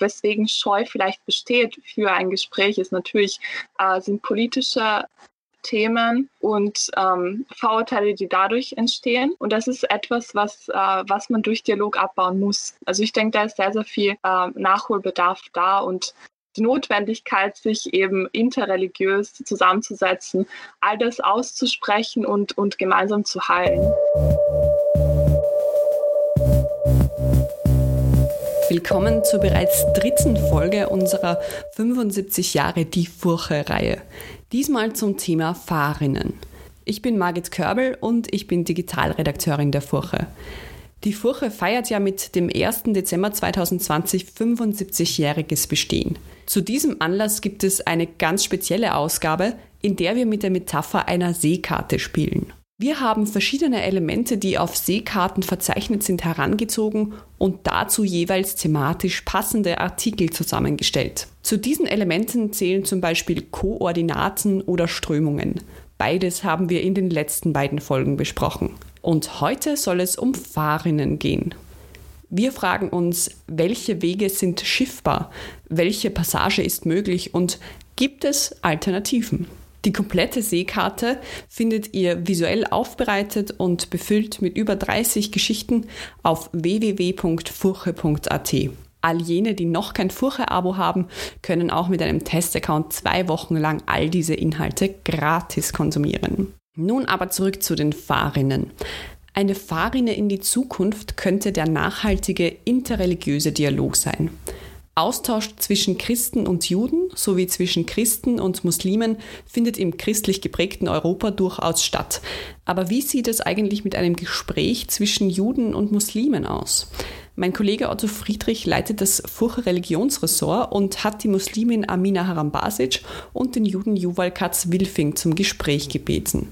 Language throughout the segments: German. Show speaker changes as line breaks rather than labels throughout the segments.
weswegen Scheu vielleicht besteht für ein Gespräch, ist natürlich, äh, sind politische Themen und ähm, Vorurteile, die dadurch entstehen. Und das ist etwas, was, äh, was man durch Dialog abbauen muss. Also ich denke, da ist sehr, sehr viel äh, Nachholbedarf da und die Notwendigkeit, sich eben interreligiös zusammenzusetzen, all das auszusprechen und, und gemeinsam zu heilen.
Willkommen zur bereits dritten Folge unserer 75 Jahre Die Furche-Reihe. Diesmal zum Thema Fahrerinnen. Ich bin Margit Körbel und ich bin Digitalredakteurin der Furche. Die Furche feiert ja mit dem 1. Dezember 2020 75-jähriges Bestehen. Zu diesem Anlass gibt es eine ganz spezielle Ausgabe, in der wir mit der Metapher einer Seekarte spielen. Wir haben verschiedene Elemente, die auf Seekarten verzeichnet sind, herangezogen und dazu jeweils thematisch passende Artikel zusammengestellt. Zu diesen Elementen zählen zum Beispiel Koordinaten oder Strömungen. Beides haben wir in den letzten beiden Folgen besprochen. Und heute soll es um Fahrerinnen gehen. Wir fragen uns, welche Wege sind schiffbar, welche Passage ist möglich und gibt es Alternativen? Die komplette Seekarte findet ihr visuell aufbereitet und befüllt mit über 30 Geschichten auf www.furche.at. All jene, die noch kein Furche-Abo haben, können auch mit einem Testaccount zwei Wochen lang all diese Inhalte gratis konsumieren. Nun aber zurück zu den Fahrerinnen. Eine Fahrrinne in die Zukunft könnte der nachhaltige interreligiöse Dialog sein. Austausch zwischen Christen und Juden sowie zwischen Christen und Muslimen findet im christlich geprägten Europa durchaus statt. Aber wie sieht es eigentlich mit einem Gespräch zwischen Juden und Muslimen aus? Mein Kollege Otto Friedrich leitet das Furche Religionsressort und hat die Muslimin Amina Harambasic und den Juden Juval Katz-Wilfing zum Gespräch gebeten.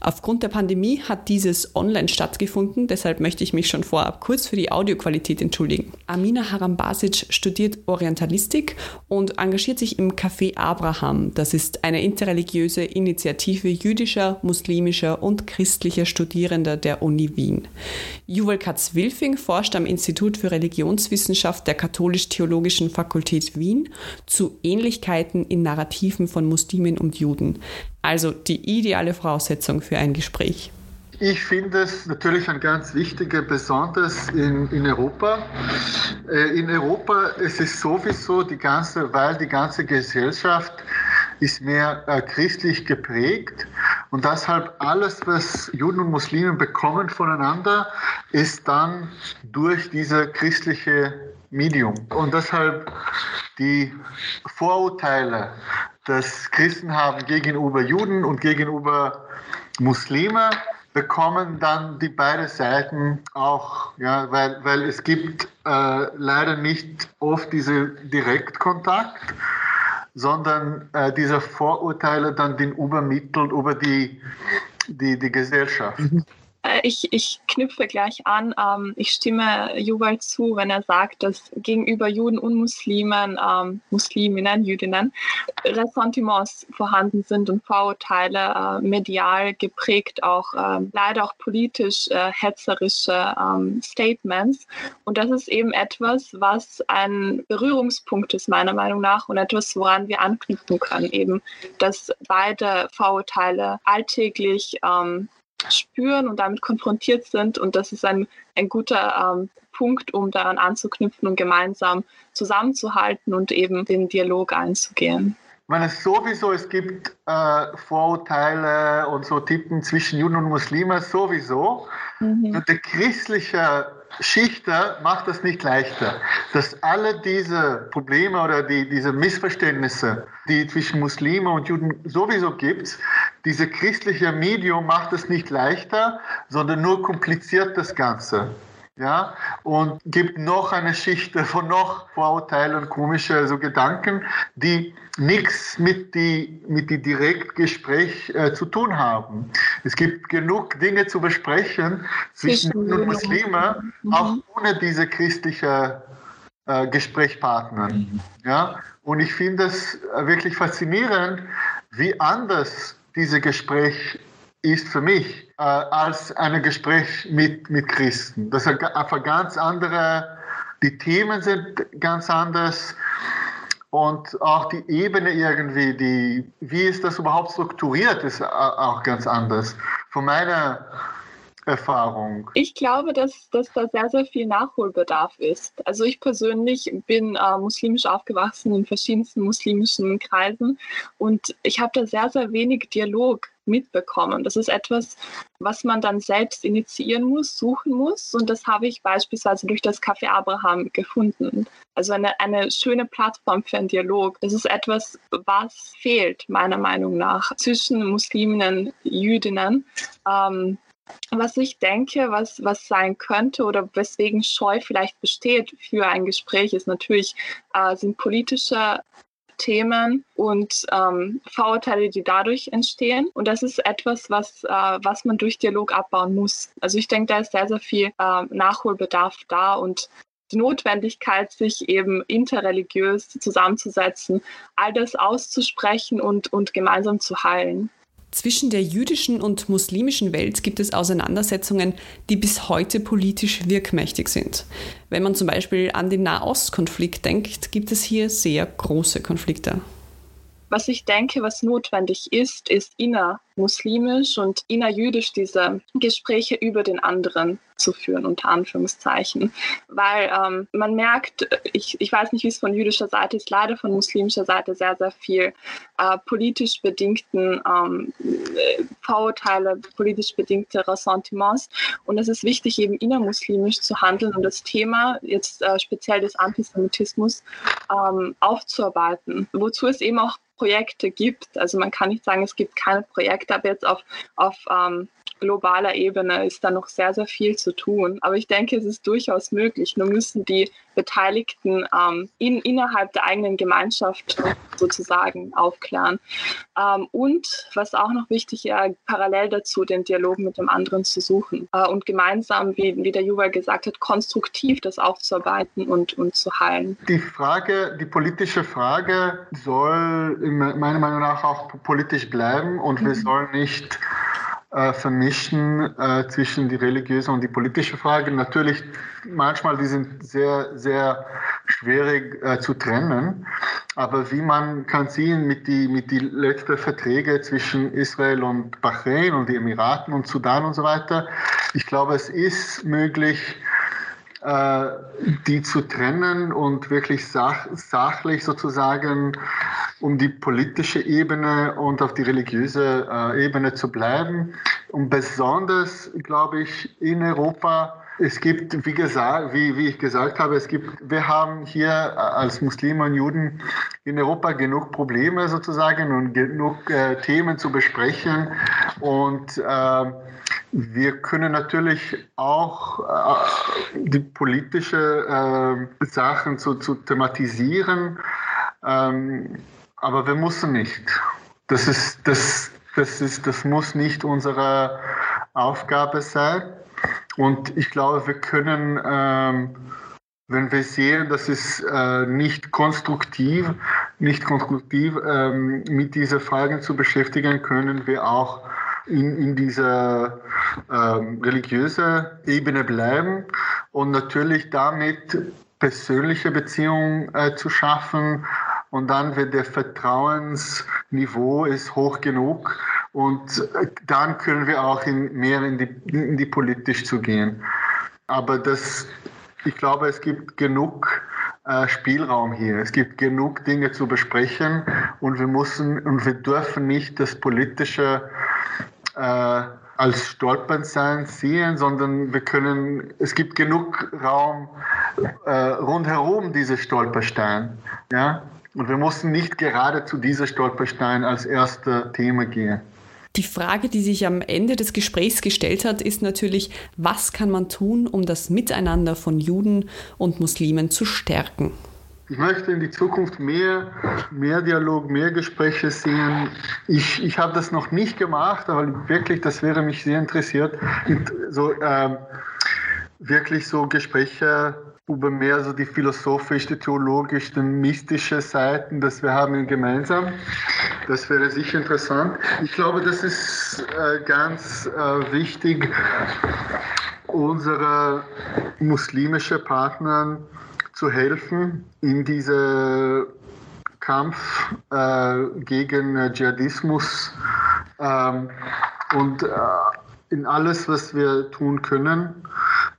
Aufgrund der Pandemie hat dieses online stattgefunden, deshalb möchte ich mich schon vorab kurz für die Audioqualität entschuldigen. Amina Harambasic studiert Orientalistik und engagiert sich im Café Abraham. Das ist eine interreligiöse Initiative jüdischer, muslimischer und christlicher Studierender der Uni Wien. Juval Katz-Wilfing forscht am Institut für Religionswissenschaft der Katholisch-Theologischen Fakultät Wien zu Ähnlichkeiten in Narrativen von Muslimen und Juden. Also die ideale Voraussetzung für ein Gespräch.
Ich finde es natürlich ein ganz wichtiger, besonders in, in Europa. Äh, in Europa ist es sowieso die ganze, weil die ganze Gesellschaft ist mehr äh, christlich geprägt und deshalb alles, was Juden und Muslime bekommen voneinander, ist dann durch diese christliche Medium. Und deshalb die Vorurteile, das Christen haben gegenüber Juden und gegenüber Muslime, bekommen dann die beiden Seiten auch, ja, weil, weil es gibt äh, leider nicht oft diesen Direktkontakt, sondern äh, diese Vorurteile dann den übermittelt über die, die, die Gesellschaft.
Äh, ich, ich knüpfe gleich an. Ähm, ich stimme Juval zu, wenn er sagt, dass gegenüber Juden und Muslimen, ähm, Musliminnen, Jüdinnen, Ressentiments vorhanden sind und Vorurteile äh, medial geprägt, auch äh, leider auch politisch äh, hetzerische ähm, Statements. Und das ist eben etwas, was ein Berührungspunkt ist, meiner Meinung nach, und etwas, woran wir anknüpfen können, eben, dass beide Vorurteile alltäglich ähm, spüren und damit konfrontiert sind. Und das ist ein, ein guter ähm, Punkt, um daran anzuknüpfen und gemeinsam zusammenzuhalten und eben den Dialog einzugehen.
Ich meine, sowieso, es gibt äh, Vorurteile und so Typen zwischen Juden und Muslimen, sowieso. Mhm. Der christliche Schichter macht das nicht leichter, dass alle diese Probleme oder die, diese Missverständnisse, die zwischen Muslimen und Juden sowieso gibt, diese christliche Medium macht es nicht leichter, sondern nur kompliziert das Ganze ja, und gibt noch eine Schicht von noch Vorurteilen und komische so Gedanken, die nichts mit die mit die Direktgespräch äh, zu tun haben. Es gibt genug Dinge zu besprechen zwischen Juden und Muslimen, mhm. auch ohne diese christliche äh, Gesprächspartner. Mhm. Ja, und ich finde es wirklich faszinierend, wie anders diese Gespräch ist für mich äh, als ein Gespräch mit, mit Christen. Das ist einfach ganz andere die Themen sind ganz anders und auch die Ebene irgendwie, die, wie ist das überhaupt strukturiert, ist auch ganz anders. Von meiner Erfahrung?
Ich glaube, dass, dass da sehr, sehr viel Nachholbedarf ist. Also ich persönlich bin äh, muslimisch aufgewachsen in verschiedensten muslimischen Kreisen und ich habe da sehr, sehr wenig Dialog mitbekommen. Das ist etwas, was man dann selbst initiieren muss, suchen muss. Und das habe ich beispielsweise durch das Café Abraham gefunden. Also eine, eine schöne Plattform für einen Dialog. Das ist etwas, was fehlt, meiner Meinung nach, zwischen Musliminnen und Jüdinnen. Ähm, was ich denke, was, was sein könnte oder weswegen Scheu vielleicht besteht für ein Gespräch, ist natürlich, äh, sind politische Themen und ähm, Vorurteile, die dadurch entstehen. Und das ist etwas, was, äh, was man durch Dialog abbauen muss. Also ich denke, da ist sehr, sehr viel äh, Nachholbedarf da und die Notwendigkeit, sich eben interreligiös zusammenzusetzen, all das auszusprechen und, und gemeinsam zu heilen.
Zwischen der jüdischen und muslimischen Welt gibt es Auseinandersetzungen, die bis heute politisch wirkmächtig sind. Wenn man zum Beispiel an den Nahostkonflikt denkt, gibt es hier sehr große Konflikte.
Was ich denke, was notwendig ist, ist innermuslimisch und innerjüdisch diese Gespräche über den anderen zu führen, unter Anführungszeichen. Weil ähm, man merkt, ich, ich weiß nicht, wie es von jüdischer Seite ist, leider von muslimischer Seite sehr, sehr viel äh, politisch bedingten ähm, Vorurteile, politisch bedingte Ressentiments. Und es ist wichtig, eben innermuslimisch zu handeln und das Thema jetzt äh, speziell des Antisemitismus ähm, aufzuarbeiten. Wozu es eben auch Projekte gibt. Also man kann nicht sagen, es gibt keine Projekte, aber jetzt auf, auf ähm, globaler Ebene ist da noch sehr, sehr viel zu tun. Aber ich denke, es ist durchaus möglich. Nur müssen die Beteiligten ähm, in, innerhalb der eigenen Gemeinschaft sozusagen aufklären. Ähm, und was auch noch wichtig ist, parallel dazu den Dialog mit dem anderen zu suchen äh, und gemeinsam, wie, wie der Juwel gesagt hat, konstruktiv das aufzuarbeiten und, und zu heilen.
Die Frage, die politische Frage soll meiner Meinung nach auch politisch bleiben und mhm. wir sollen nicht äh, vermischen äh, zwischen die religiöse und die politische Frage. Natürlich, manchmal die sind sehr, sehr schwierig äh, zu trennen. Aber wie man kann sehen mit die, mit die letzten Verträge zwischen Israel und Bahrain und die Emiraten und Sudan und so weiter, ich glaube, es ist möglich, die zu trennen und wirklich sach, sachlich sozusagen um die politische Ebene und auf die religiöse äh, Ebene zu bleiben. Und besonders, glaube ich, in Europa, es gibt, wie gesagt, wie, wie ich gesagt habe, es gibt, wir haben hier als Muslime und Juden in Europa genug Probleme sozusagen und genug äh, Themen zu besprechen. Und äh, wir können natürlich auch äh, die politische äh, Sachen zu, zu thematisieren. Ähm, aber wir müssen nicht. Das ist, das, das ist, das muss nicht unsere Aufgabe sein. Und ich glaube, wir können, ähm, wenn wir sehen, dass es äh, nicht konstruktiv, nicht konstruktiv ähm, mit diesen Fragen zu beschäftigen, können wir auch in, in dieser ähm, religiösen Ebene bleiben und natürlich damit persönliche Beziehungen äh, zu schaffen, und dann wird der Vertrauensniveau ist hoch genug und dann können wir auch in, mehr in die, in die politisch zu gehen. Aber das, ich glaube, es gibt genug äh, Spielraum hier. Es gibt genug Dinge zu besprechen und wir müssen und wir dürfen nicht das politische äh, als Stolpernstein sehen, sondern wir können, es gibt genug Raum äh, rundherum diese Stolperstein. Ja? Und wir mussten nicht gerade zu dieser Stolperstein als erster Thema gehen.
Die Frage, die sich am Ende des Gesprächs gestellt hat, ist natürlich, was kann man tun, um das Miteinander von Juden und Muslimen zu stärken?
Ich möchte in die Zukunft mehr, mehr Dialog, mehr Gespräche sehen. Ich, ich habe das noch nicht gemacht, aber wirklich, das wäre mich sehr interessiert. So, äh, wirklich so Gespräche über mehr so die philosophische, theologische, mystische Seiten, das wir haben gemeinsam. Das wäre sicher interessant. Ich glaube, das ist äh, ganz äh, wichtig, unsere muslimischen Partner zu helfen in diesem Kampf äh, gegen Dschihadismus ähm, und äh, in alles, was wir tun können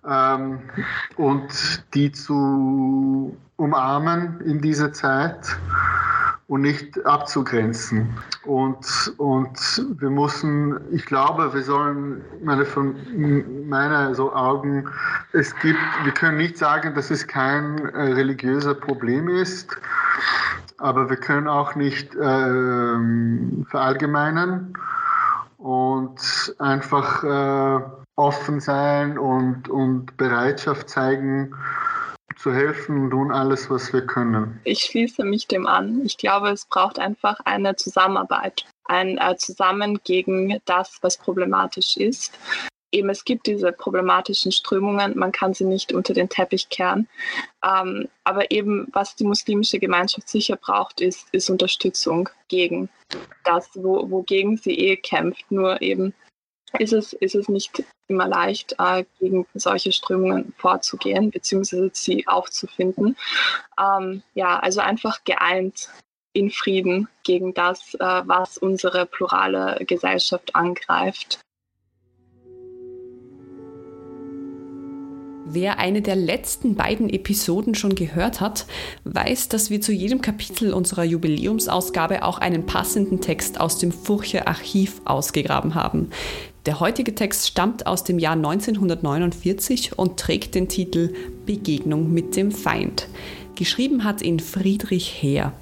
ähm, und die zu umarmen in dieser Zeit und nicht abzugrenzen. Und, und wir müssen, ich glaube, wir sollen, meine, von meiner so Augen, es gibt, wir können nicht sagen, dass es kein äh, religiöser Problem ist, aber wir können auch nicht äh, verallgemeinern und einfach äh, offen sein und, und Bereitschaft zeigen, zu helfen und tun alles, was wir können.
Ich schließe mich dem an. Ich glaube, es braucht einfach eine Zusammenarbeit, ein äh, Zusammen gegen das, was problematisch ist. Eben, es gibt diese problematischen Strömungen, man kann sie nicht unter den Teppich kehren. Ähm, aber eben, was die muslimische Gemeinschaft sicher braucht, ist, ist Unterstützung gegen das, wo, wogegen sie eh kämpft. Nur eben ist es, ist es nicht immer leicht, äh, gegen solche Strömungen vorzugehen, beziehungsweise sie aufzufinden. Ähm, ja, also einfach geeint in Frieden gegen das, äh, was unsere plurale Gesellschaft angreift.
Wer eine der letzten beiden Episoden schon gehört hat, weiß, dass wir zu jedem Kapitel unserer Jubiläumsausgabe auch einen passenden Text aus dem Furcher Archiv ausgegraben haben. Der heutige Text stammt aus dem Jahr 1949 und trägt den Titel Begegnung mit dem Feind. Geschrieben hat ihn Friedrich Heer.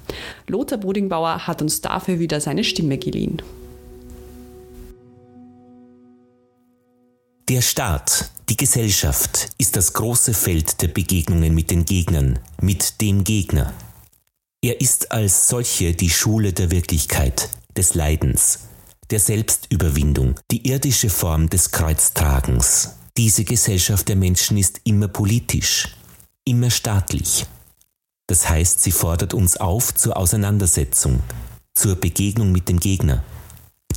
Lothar Bodingbauer hat uns dafür wieder seine Stimme geliehen.
Der Staat, die Gesellschaft ist das große Feld der Begegnungen mit den Gegnern, mit dem Gegner. Er ist als solche die Schule der Wirklichkeit, des Leidens, der Selbstüberwindung, die irdische Form des Kreuztragens. Diese Gesellschaft der Menschen ist immer politisch, immer staatlich. Das heißt, sie fordert uns auf zur Auseinandersetzung, zur Begegnung mit dem Gegner.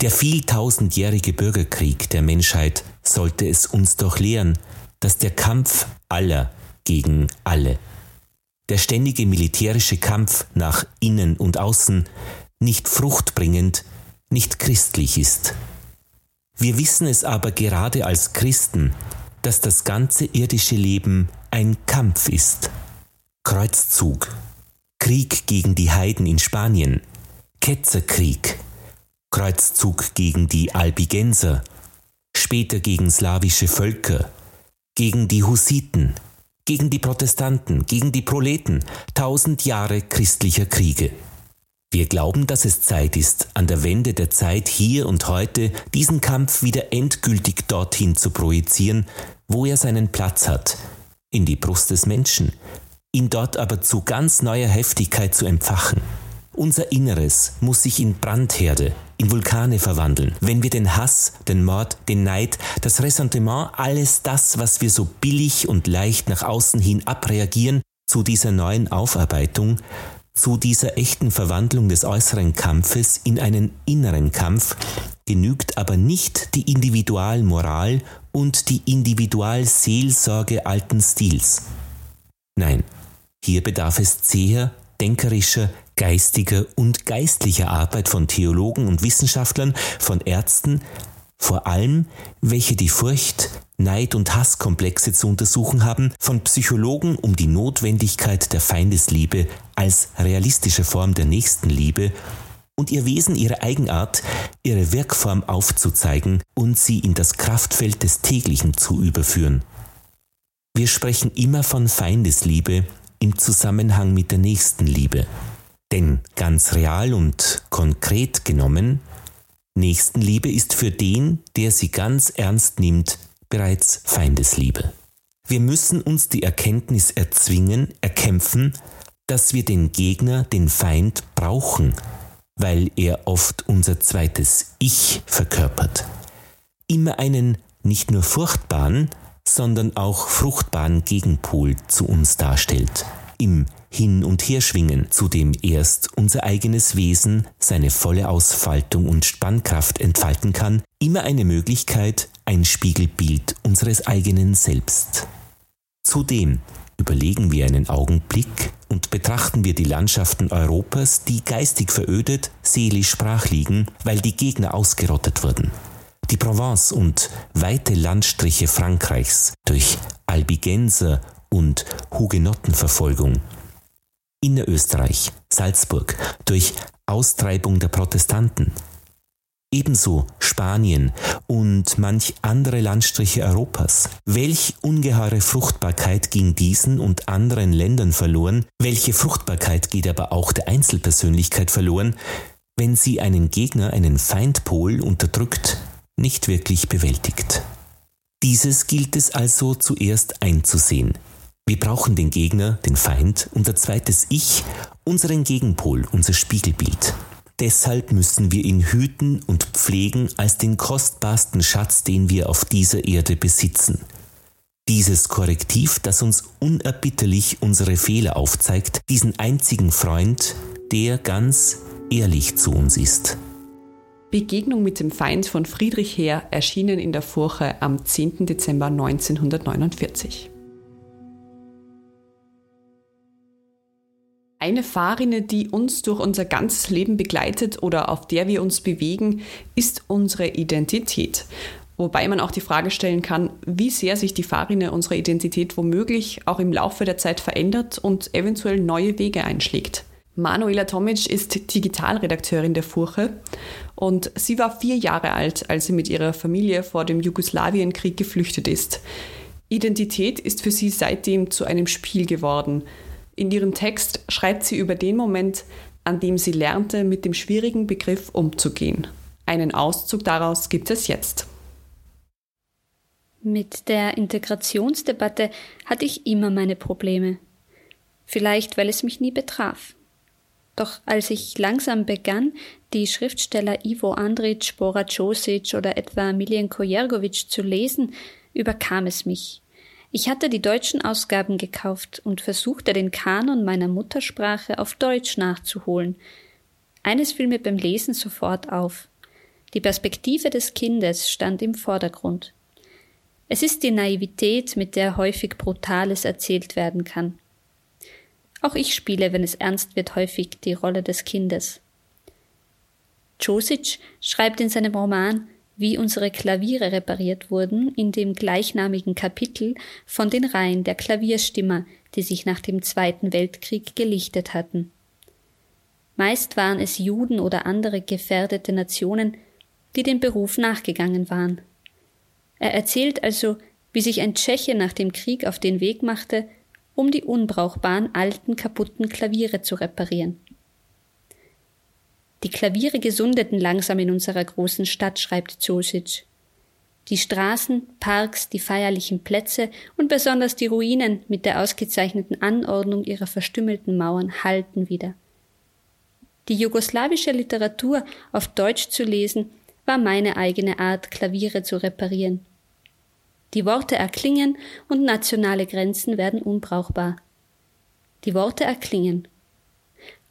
Der vieltausendjährige Bürgerkrieg der Menschheit sollte es uns doch lehren, dass der Kampf aller gegen alle, der ständige militärische Kampf nach innen und außen nicht fruchtbringend, nicht christlich ist. Wir wissen es aber gerade als Christen, dass das ganze irdische Leben ein Kampf ist. Kreuzzug, Krieg gegen die Heiden in Spanien, Ketzerkrieg, Kreuzzug gegen die Albigenser, später gegen slawische Völker, gegen die Hussiten, gegen die Protestanten, gegen die Proleten, tausend Jahre christlicher Kriege. Wir glauben, dass es Zeit ist, an der Wende der Zeit hier und heute diesen Kampf wieder endgültig dorthin zu projizieren, wo er seinen Platz hat, in die Brust des Menschen, ihn dort aber zu ganz neuer Heftigkeit zu empfachen. Unser Inneres muss sich in Brandherde, in Vulkane verwandeln, wenn wir den Hass, den Mord, den Neid, das Ressentiment, alles das, was wir so billig und leicht nach außen hin abreagieren, zu dieser neuen Aufarbeitung, zu dieser echten Verwandlung des äußeren Kampfes in einen inneren Kampf, genügt aber nicht die Individualmoral und die Individualseelsorge alten Stils. Nein, hier bedarf es zäher, denkerischer, geistiger und geistlicher Arbeit von Theologen und Wissenschaftlern, von Ärzten, vor allem welche die Furcht, Neid und Hasskomplexe zu untersuchen haben, von Psychologen, um die Notwendigkeit der Feindesliebe als realistische Form der Nächstenliebe und ihr Wesen, ihre Eigenart, ihre Wirkform aufzuzeigen und sie in das Kraftfeld des täglichen zu überführen. Wir sprechen immer von Feindesliebe im Zusammenhang mit der Nächstenliebe. Denn ganz real und konkret genommen, Nächstenliebe ist für den, der sie ganz ernst nimmt, bereits Feindesliebe. Wir müssen uns die Erkenntnis erzwingen, erkämpfen, dass wir den Gegner, den Feind brauchen, weil er oft unser zweites Ich verkörpert. Immer einen nicht nur furchtbaren, sondern auch fruchtbaren Gegenpol zu uns darstellt. Im hin und her schwingen, zu dem erst unser eigenes Wesen seine volle Ausfaltung und Spannkraft entfalten kann, immer eine Möglichkeit, ein Spiegelbild unseres eigenen Selbst. Zudem Überlegen wir einen Augenblick und betrachten wir die Landschaften Europas, die geistig verödet, seelisch brach liegen, weil die Gegner ausgerottet wurden. Die Provence und weite Landstriche Frankreichs durch Albigenser und Hugenottenverfolgung. Innerösterreich, Salzburg durch Austreibung der Protestanten, Ebenso Spanien und manch andere Landstriche Europas. Welch ungeheure Fruchtbarkeit ging diesen und anderen Ländern verloren, welche Fruchtbarkeit geht aber auch der Einzelpersönlichkeit verloren, wenn sie einen Gegner, einen Feindpol unterdrückt, nicht wirklich bewältigt. Dieses gilt es also zuerst einzusehen. Wir brauchen den Gegner, den Feind, unser zweites Ich, unseren Gegenpol, unser Spiegelbild. Deshalb müssen wir ihn hüten und pflegen als den kostbarsten Schatz, den wir auf dieser Erde besitzen. Dieses Korrektiv, das uns unerbitterlich unsere Fehler aufzeigt, diesen einzigen Freund, der ganz ehrlich zu uns ist.
Begegnung mit dem Feind von Friedrich Heer erschienen in der Furche am 10. Dezember 1949. Eine Fahrrinne, die uns durch unser ganzes Leben begleitet oder auf der wir uns bewegen, ist unsere Identität. Wobei man auch die Frage stellen kann, wie sehr sich die Fahrrinne unserer Identität womöglich auch im Laufe der Zeit verändert und eventuell neue Wege einschlägt. Manuela Tomic ist Digitalredakteurin der Furche und sie war vier Jahre alt, als sie mit ihrer Familie vor dem Jugoslawienkrieg geflüchtet ist. Identität ist für sie seitdem zu einem Spiel geworden – in ihrem Text schreibt sie über den Moment, an dem sie lernte, mit dem schwierigen Begriff umzugehen. Einen Auszug daraus gibt es jetzt.
Mit der Integrationsdebatte hatte ich immer meine Probleme. Vielleicht, weil es mich nie betraf. Doch als ich langsam begann, die Schriftsteller Ivo Andrić, Bora Josic oder etwa Miljenko Jergovic zu lesen, überkam es mich. Ich hatte die deutschen Ausgaben gekauft und versuchte den Kanon meiner Muttersprache auf Deutsch nachzuholen. Eines fiel mir beim Lesen sofort auf. Die Perspektive des Kindes stand im Vordergrund. Es ist die Naivität, mit der häufig Brutales erzählt werden kann. Auch ich spiele, wenn es ernst wird, häufig die Rolle des Kindes. Josic schreibt in seinem Roman wie unsere Klaviere repariert wurden, in dem gleichnamigen Kapitel von den Reihen der Klavierstimmer, die sich nach dem Zweiten Weltkrieg gelichtet hatten. Meist waren es Juden oder andere gefährdete Nationen, die dem Beruf nachgegangen waren. Er erzählt also, wie sich ein Tscheche nach dem Krieg auf den Weg machte, um die unbrauchbaren alten kaputten Klaviere zu reparieren. Die Klaviere gesundeten langsam in unserer großen Stadt, schreibt Zosic. Die Straßen, Parks, die feierlichen Plätze und besonders die Ruinen mit der ausgezeichneten Anordnung ihrer verstümmelten Mauern halten wieder. Die jugoslawische Literatur auf Deutsch zu lesen, war meine eigene Art, Klaviere zu reparieren. Die Worte erklingen und nationale Grenzen werden unbrauchbar. Die Worte erklingen.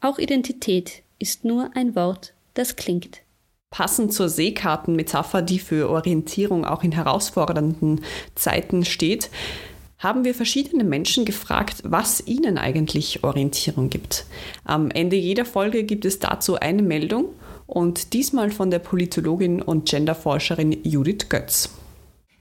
Auch Identität ist nur ein Wort, das klingt.
Passend zur Seekartenmetapher, die für Orientierung auch in herausfordernden Zeiten steht, haben wir verschiedene Menschen gefragt, was ihnen eigentlich Orientierung gibt. Am Ende jeder Folge gibt es dazu eine Meldung und diesmal von der Politologin und Genderforscherin Judith Götz.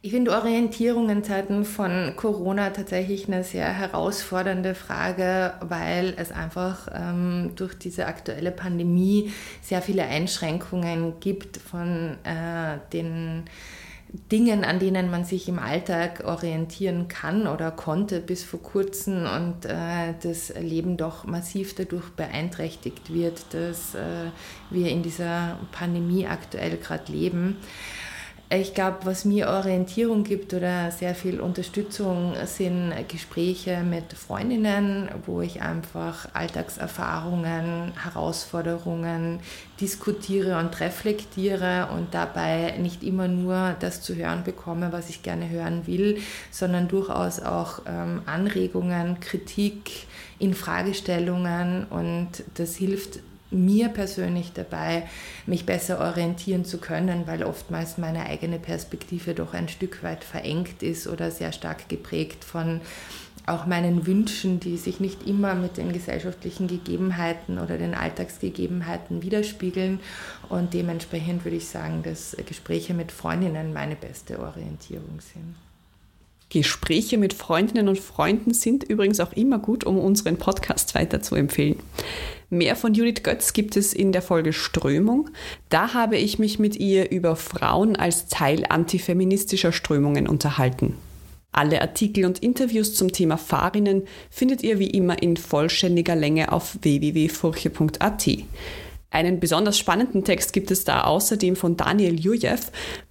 Ich finde Orientierung in Zeiten von Corona tatsächlich eine sehr herausfordernde Frage, weil es einfach ähm, durch diese aktuelle Pandemie sehr viele Einschränkungen gibt von äh, den Dingen, an denen man sich im Alltag orientieren kann oder konnte bis vor kurzem und äh, das Leben doch massiv dadurch beeinträchtigt wird, dass äh, wir in dieser Pandemie aktuell gerade leben. Ich glaube, was mir Orientierung gibt oder sehr viel Unterstützung sind Gespräche mit Freundinnen, wo ich einfach Alltagserfahrungen, Herausforderungen diskutiere und reflektiere und dabei nicht immer nur das zu hören bekomme, was ich gerne hören will, sondern durchaus auch ähm, Anregungen, Kritik, Infragestellungen und das hilft mir persönlich dabei, mich besser orientieren zu können, weil oftmals meine eigene Perspektive doch ein Stück weit verengt ist oder sehr stark geprägt von auch meinen Wünschen, die sich nicht immer mit den gesellschaftlichen Gegebenheiten oder den Alltagsgegebenheiten widerspiegeln. Und dementsprechend würde ich sagen, dass Gespräche mit Freundinnen meine beste Orientierung sind.
Gespräche mit Freundinnen und Freunden sind übrigens auch immer gut, um unseren Podcast weiter zu empfehlen. Mehr von Judith Götz gibt es in der Folge Strömung. Da habe ich mich mit ihr über Frauen als Teil antifeministischer Strömungen unterhalten. Alle Artikel und Interviews zum Thema Fahrinnen findet ihr wie immer in vollständiger Länge auf www.furche.at. Einen besonders spannenden Text gibt es da außerdem von Daniel Jujew,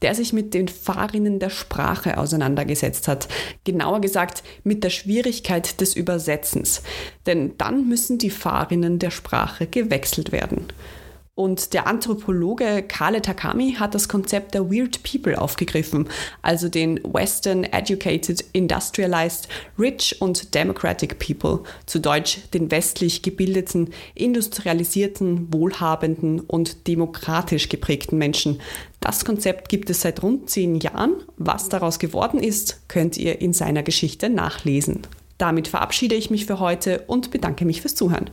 der sich mit den Fahrinnen der Sprache auseinandergesetzt hat. Genauer gesagt mit der Schwierigkeit des Übersetzens. Denn dann müssen die Fahrinnen der Sprache gewechselt werden. Und der Anthropologe Kale Takami hat das Konzept der Weird People aufgegriffen, also den Western Educated, Industrialized, Rich und Democratic People, zu Deutsch den westlich gebildeten, industrialisierten, wohlhabenden und demokratisch geprägten Menschen. Das Konzept gibt es seit rund zehn Jahren. Was daraus geworden ist, könnt ihr in seiner Geschichte nachlesen. Damit verabschiede ich mich für heute und bedanke mich fürs Zuhören.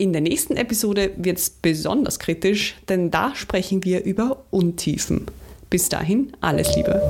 In der nächsten Episode wird es besonders kritisch, denn da sprechen wir über Untiefen. Bis dahin alles Liebe.